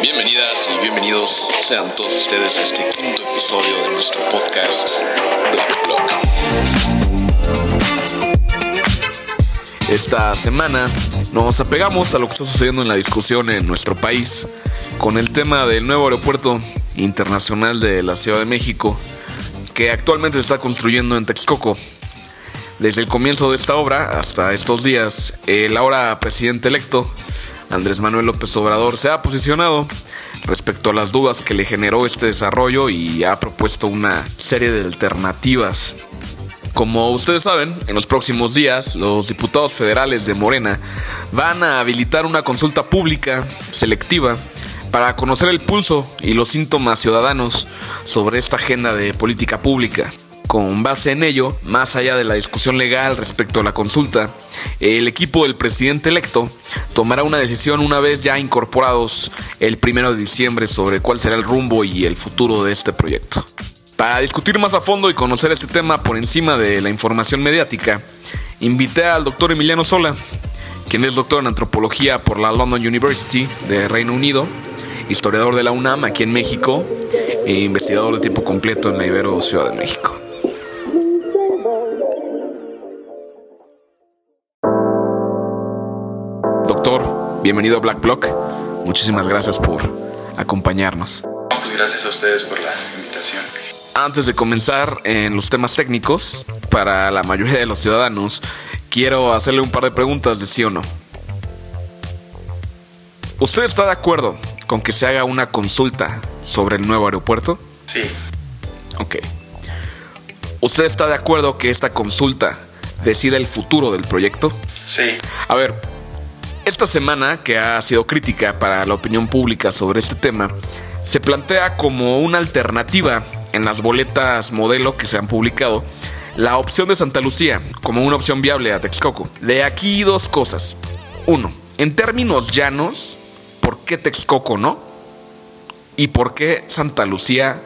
Bienvenidas y bienvenidos sean todos ustedes a este quinto episodio de nuestro podcast Black Block. Esta semana nos apegamos a lo que está sucediendo en la discusión en nuestro país con el tema del nuevo aeropuerto internacional de la Ciudad de México que actualmente se está construyendo en Texcoco. Desde el comienzo de esta obra hasta estos días, el ahora presidente electo, Andrés Manuel López Obrador, se ha posicionado respecto a las dudas que le generó este desarrollo y ha propuesto una serie de alternativas. Como ustedes saben, en los próximos días los diputados federales de Morena van a habilitar una consulta pública selectiva para conocer el pulso y los síntomas ciudadanos sobre esta agenda de política pública. Con base en ello, más allá de la discusión legal respecto a la consulta, el equipo del presidente electo tomará una decisión una vez ya incorporados el primero de diciembre sobre cuál será el rumbo y el futuro de este proyecto. Para discutir más a fondo y conocer este tema por encima de la información mediática, invité al doctor Emiliano Sola, quien es doctor en antropología por la London University de Reino Unido, historiador de la UNAM aquí en México e investigador de tiempo completo en la Ibero Ciudad de México. Bienvenido a Black Block. Muchísimas gracias por acompañarnos. Pues gracias a ustedes por la invitación. Antes de comenzar en los temas técnicos, para la mayoría de los ciudadanos, quiero hacerle un par de preguntas de sí o no. ¿Usted está de acuerdo con que se haga una consulta sobre el nuevo aeropuerto? Sí. Ok. ¿Usted está de acuerdo que esta consulta decida el futuro del proyecto? Sí. A ver, esta semana, que ha sido crítica para la opinión pública sobre este tema, se plantea como una alternativa en las boletas modelo que se han publicado la opción de Santa Lucía como una opción viable a Texcoco. De aquí dos cosas. Uno, en términos llanos, ¿por qué Texcoco no? ¿Y por qué Santa Lucía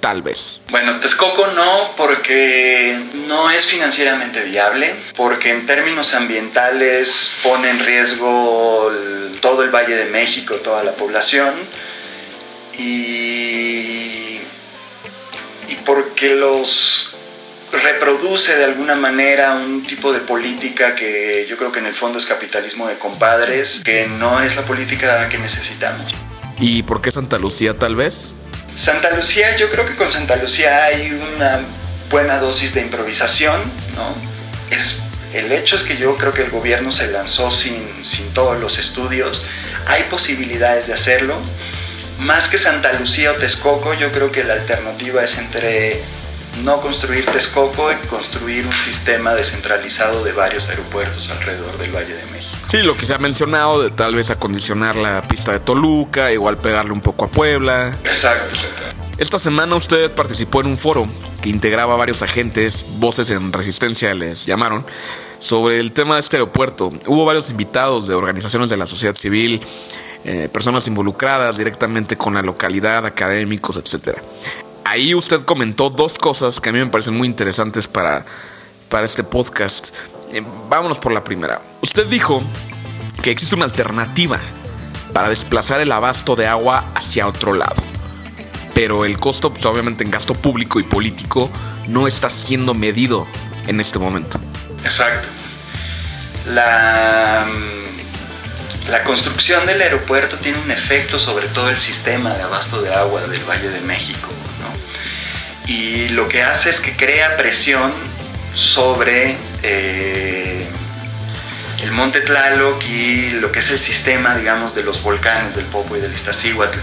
tal vez? Bueno, Texcoco no porque no es financieramente viable, porque en términos ambientales pone en riesgo el- todo el Valle de México, toda la población, y, y porque los reproduce de alguna manera un tipo de política que yo creo que en el fondo es capitalismo de compadres, que no es la política que necesitamos. ¿Y por qué Santa Lucía tal vez? Santa Lucía, yo creo que con Santa Lucía hay una buena dosis de improvisación, ¿no? Es, el hecho es que yo creo que el gobierno se lanzó sin, sin todos los estudios, hay posibilidades de hacerlo. Más que Santa Lucía o Texcoco, yo creo que la alternativa es entre no construir Texcoco y construir un sistema descentralizado de varios aeropuertos alrededor del Valle de México. Sí, lo que se ha mencionado de tal vez acondicionar la pista de Toluca, igual pegarle un poco a Puebla. Exacto. Esta semana usted participó en un foro que integraba a varios agentes, voces en resistencia les llamaron, sobre el tema de este aeropuerto. Hubo varios invitados de organizaciones de la sociedad civil, eh, personas involucradas directamente con la localidad, académicos, etc. Ahí usted comentó dos cosas que a mí me parecen muy interesantes para, para este podcast. Eh, vámonos por la primera. Usted dijo que existe una alternativa para desplazar el abasto de agua hacia otro lado pero el costo, pues obviamente en gasto público y político, no está siendo medido en este momento. Exacto. La, mm, la construcción del aeropuerto tiene un efecto sobre todo el sistema de abasto de agua del Valle de México. Y lo que hace es que crea presión sobre eh, el monte Tlaloc y lo que es el sistema, digamos, de los volcanes del Popo y del Iztaccíhuatl.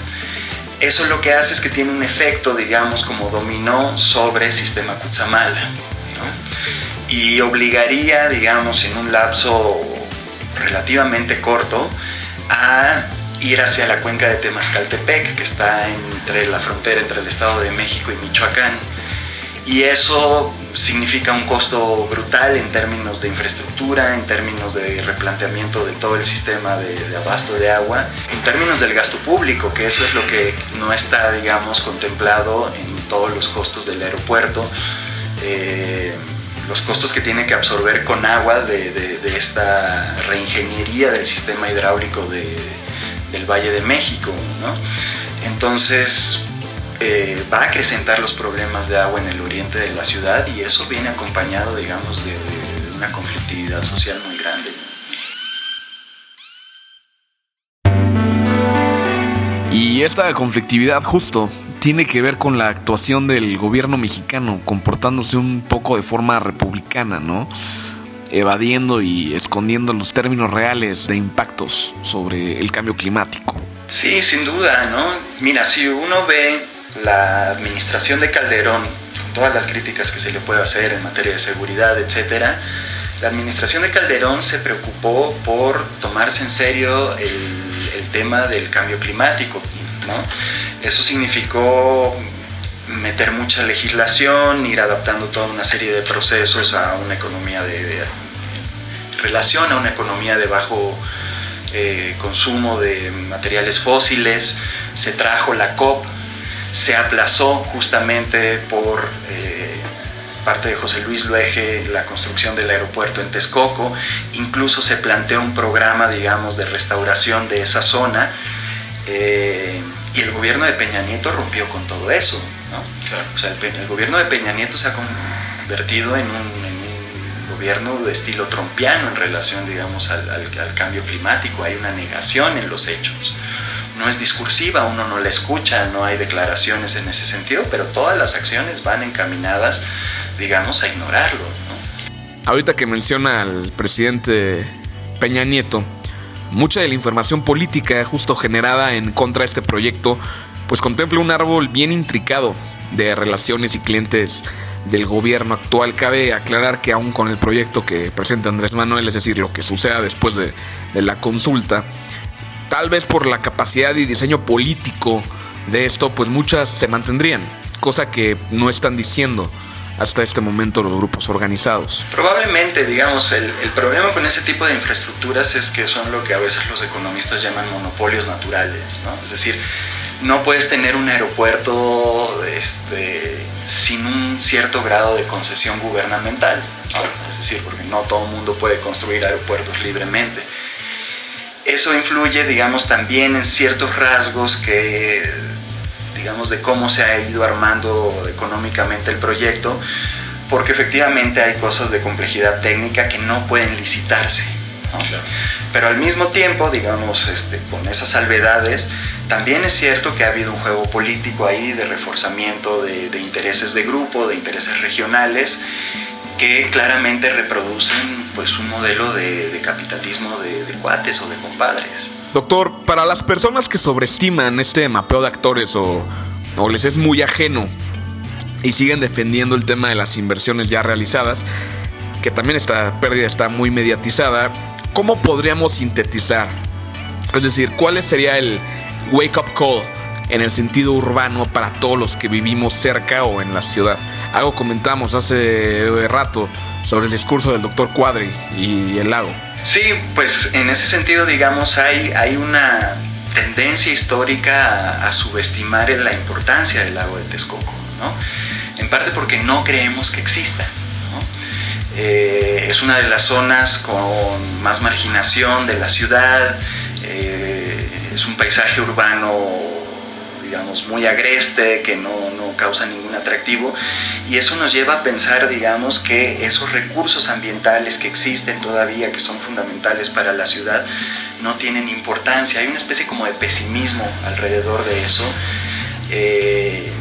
Eso lo que hace es que tiene un efecto, digamos, como dominó sobre el sistema Cutzamala. Y obligaría, digamos, en un lapso relativamente corto, a ir hacia la cuenca de Temascaltepec, que está entre la frontera entre el Estado de México y Michoacán. Y eso significa un costo brutal en términos de infraestructura, en términos de replanteamiento de todo el sistema de, abasto de agua, en términos del gasto público, que eso es lo que no está, digamos, contemplado en todos los costos del aeropuerto. Eh, los costos que tiene que absorber con agua de, de esta reingeniería del sistema hidráulico de, del Valle de México, Entonces eh, va a acrecentar los problemas de agua en el oriente de la ciudad y eso viene acompañado, digamos, de una conflictividad social muy grande. Y esta conflictividad justo tiene que ver con la actuación del gobierno mexicano, comportándose un poco de forma republicana, ¿no? Evadiendo y escondiendo los términos reales de impactos sobre el cambio climático. Sí, sin duda, ¿no? Mira, si uno ve la administración de Calderón, con todas las críticas que se le puede hacer en materia de seguridad, etcétera, la administración de Calderón se preocupó por tomarse en serio el, el tema del cambio climático, ¿no? Eso significó meter mucha legislación, ir adaptando toda una serie de procesos a una economía de, relación a una economía de bajo eh, consumo de materiales fósiles. Se trajo la COP, se aplazó justamente por eh, parte de José Luis Luege la construcción del aeropuerto en Texcoco. Incluso se planteó un programa, digamos, de restauración de esa zona. Eh, y el gobierno de Peña Nieto rompió con todo eso. ¿no? O sea, el, gobierno de Peña Nieto se ha convertido en un, gobierno de estilo trompiano en relación, digamos, al, al, cambio climático. Hay una negación en los hechos. No es discursiva, uno no la escucha, no hay declaraciones en ese sentido, pero todas las acciones van encaminadas, digamos, a ignorarlo. ¿no? Ahorita que menciona al presidente Peña Nieto, Mucha de la información política justo generada en contra de este proyecto pues contempla un árbol bien intricado de relaciones y clientes del gobierno actual. Cabe aclarar que aún con el proyecto que presenta Andrés Manuel, es decir, lo que suceda después de, la consulta, tal vez por la capacidad y diseño político de esto, pues muchas se mantendrían, cosa que no están diciendo hasta este momento los grupos organizados? Probablemente, digamos, el, el, problema con ese tipo de infraestructuras es que son lo que a veces los economistas llaman monopolios naturales, ¿no? Es decir, no puedes tener un aeropuerto este, sin un cierto grado de concesión gubernamental, es decir, porque no todo el mundo puede construir aeropuertos libremente. Eso influye, digamos, también en ciertos rasgos que digamos, de cómo se ha ido armando económicamente el proyecto, porque efectivamente hay cosas de complejidad técnica que no pueden licitarse. Pero al mismo tiempo, digamos, este, con esas salvedades, también es cierto que ha habido un juego político ahí de reforzamiento de, intereses de grupo, de intereses regionales, que claramente reproducen pues, un modelo de, capitalismo de, cuates o de compadres. Doctor, para las personas que sobreestiman este mapeo de actores o, les es muy ajeno y siguen defendiendo el tema de las inversiones ya realizadas, que también esta pérdida está muy mediatizada, ¿cómo podríamos sintetizar? Es decir, ¿cuál sería el wake up call en el sentido urbano para todos los que vivimos cerca o en la ciudad? Algo comentamos hace rato sobre el discurso del doctor Cuadri y el lago. Sí, pues en ese sentido, digamos, hay, hay una tendencia histórica a, a subestimar la importancia del lago de Texcoco, ¿no? En parte porque no creemos que exista. Eh, es una de las zonas con más marginación de la ciudad, eh, es un paisaje urbano digamos, muy agreste, que no, no, causa ningún atractivo. Y eso nos lleva a pensar, digamos, que esos recursos ambientales que existen todavía, que son fundamentales para la ciudad, no tienen importancia. Hay una especie como de pesimismo alrededor de eso. Eh,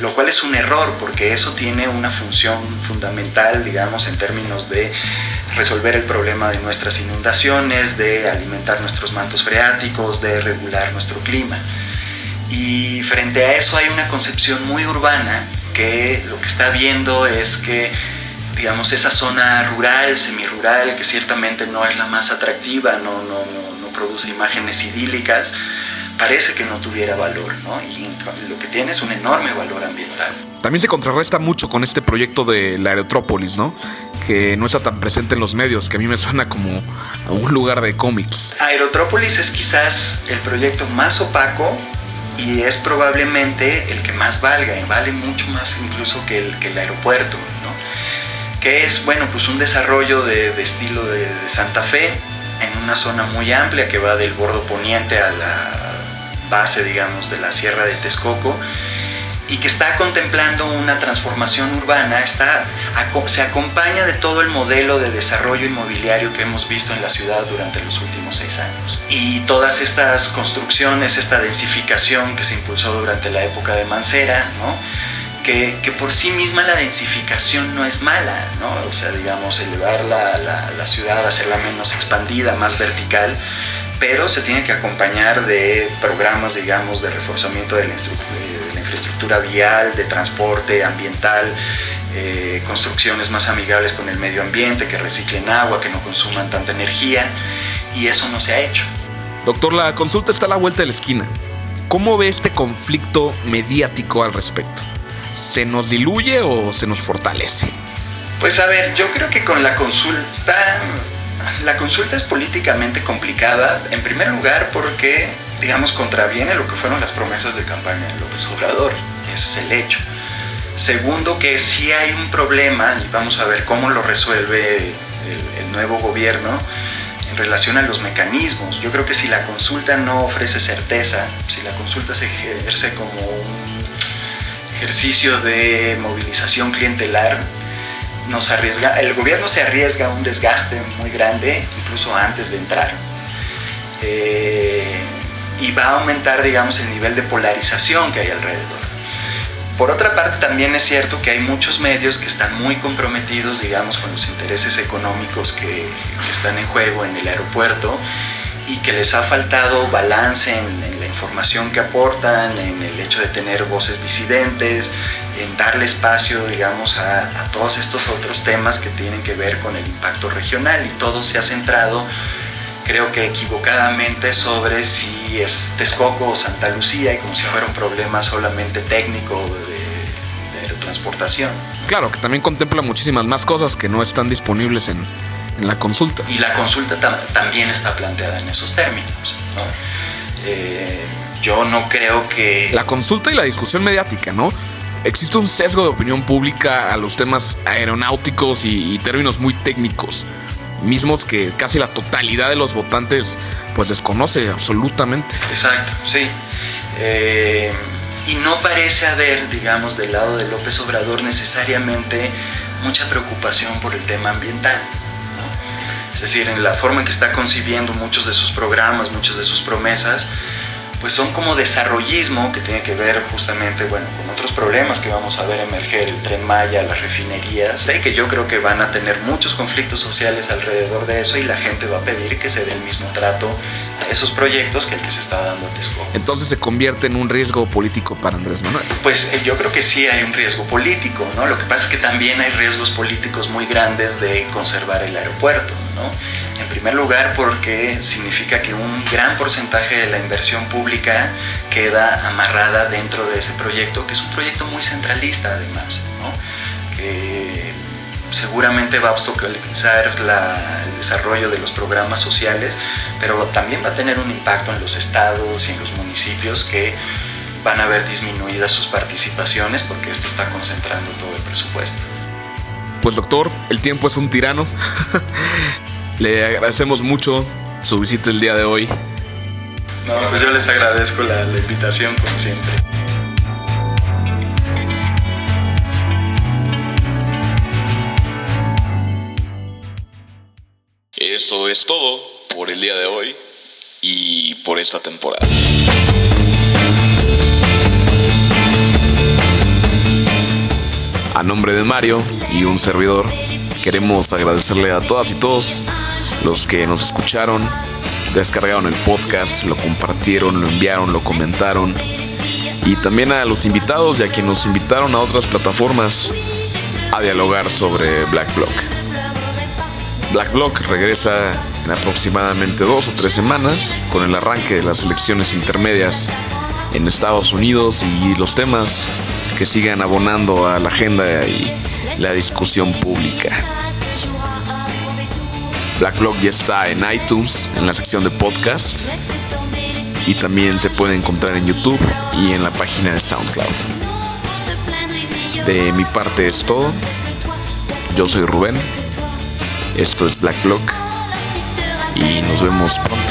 lo cual es un error porque eso tiene una función fundamental, digamos, en términos de resolver el problema de nuestras inundaciones, de alimentar nuestros mantos freáticos, de regular nuestro clima. Y frente a eso hay una concepción muy urbana que lo que está viendo es que, digamos, esa zona rural, semirural, que ciertamente no es la más atractiva, no, no, no, no produce imágenes idílicas, parece que no tuviera valor, ¿no? Y lo que tiene es un enorme valor ambiental. También se contrarresta mucho con este proyecto de la Aerotrópolis, ¿no? Que no está tan presente en los medios, que a mí me suena como a un lugar de cómics. Aerotrópolis es quizás el proyecto más opaco y es probablemente el que más valga, vale mucho más incluso que el, que el aeropuerto, ¿no? Que es, bueno, pues un desarrollo de, de estilo de, de Santa Fe en un una zona muy amplia que va del bordo poniente a la base, digamos, de la Sierra de Texcoco y que está contemplando una transformación urbana, está, se acompaña de todo el modelo de desarrollo inmobiliario que hemos visto en la ciudad durante los últimos seis años. Y todas estas construcciones, esta densificación que se impulsó durante la época de Mancera, ¿no? Que, que, por sí misma la densificación no es mala, ¿no? O sea, digamos, elevar la, la, la ciudad, hacerla menos expandida, más vertical, pero se tiene que acompañar de programas, digamos, de reforzamiento de la, infraestructura vial, de transporte ambiental, eh, construcciones más amigables con el medio ambiente, que reciclen agua, que no consuman tanta energía, y eso no se ha hecho. Doctor, la consulta está a la vuelta de la esquina. ¿Cómo ve este conflicto mediático al respecto? ¿Se nos diluye o se nos fortalece? Pues a ver, yo creo que con la consulta la consulta es políticamente complicada, en primer lugar porque, digamos, contraviene lo que fueron las promesas de campaña de López Obrador, ese es el hecho. Segundo, que si hay un problema, y vamos a ver cómo lo resuelve el, nuevo gobierno, en relación a los mecanismos. Yo creo que si la consulta no ofrece certeza, si la consulta se ejerce como un ejercicio de movilización clientelar, nos arriesga, el gobierno se arriesga a un desgaste muy grande, incluso antes de entrar. Eh, y va a aumentar, digamos, el nivel de polarización que hay alrededor. Por otra parte, también es cierto que hay muchos medios que están muy comprometidos, digamos, con los intereses económicos que, que están en juego en el aeropuerto y que les ha faltado balance en, la información que aportan, en el hecho de tener voces disidentes, en darle espacio, digamos, a, todos estos otros temas que tienen que ver con el impacto regional y todo se ha centrado, creo que equivocadamente, sobre si es Texcoco o Santa Lucía y como si fuera un problema solamente técnico de, de transportación. Claro, que también contempla muchísimas más cosas que no están disponibles en, en la consulta. Y la consulta también está planteada en esos términos. Eh, yo no creo que... La consulta y la discusión mediática, ¿no? Existe un sesgo de opinión pública a los temas aeronáuticos y, términos muy técnicos, mismos que casi la totalidad de los votantes pues desconoce absolutamente. Exacto, sí. Eh, y no parece haber, digamos, del lado de López Obrador necesariamente mucha preocupación por el tema ambiental. Es decir, en la forma en que está concibiendo muchos de sus programas, muchas de sus promesas, pues son como desarrollismo que tiene que ver justamente bueno, con otros problemas que vamos a ver emerger, el tren Maya, las refinerías, y que yo creo que van a tener muchos conflictos sociales alrededor de eso y la gente va a pedir que se dé el mismo trato a esos proyectos que el que se está dando a Texcoco. Entonces se convierte en un riesgo político para Andrés Manuel. Pues eh, yo creo que sí hay un riesgo político, ¿no? Lo que pasa es que también hay riesgos políticos muy grandes de conservar el aeropuerto. En primer lugar porque significa que un gran porcentaje de la inversión pública queda amarrada dentro de ese proyecto, que es un proyecto muy centralista además, que seguramente va a obstaculizar el desarrollo de los programas sociales, pero también va a tener un impacto en los estados y en los municipios que van a ver disminuidas sus participaciones porque esto está concentrando todo el presupuesto. Pues doctor, el tiempo es un tirano. Le agradecemos mucho su visita el día de hoy. No, pues yo les agradezco la, la invitación como siempre. Eso es todo por el día de hoy y por esta temporada. A nombre de Mario y un servidor, queremos agradecerle a todas y todos los que nos escucharon, descargaron el podcast, lo compartieron, lo enviaron, lo comentaron. Y también a los invitados y a quienes nos invitaron a otras plataformas a dialogar sobre Black Block. Black Block regresa en aproximadamente dos o tres semanas con el arranque de las elecciones intermedias en Estados Unidos y los temas que sigan abonando a la agenda y la discusión pública. Black Block ya está en iTunes, en la sección de podcast. Y también se puede encontrar en YouTube y en la página de SoundCloud. De mi parte es todo. Yo soy Rubén. Esto es Black Block. y nos vemos pronto.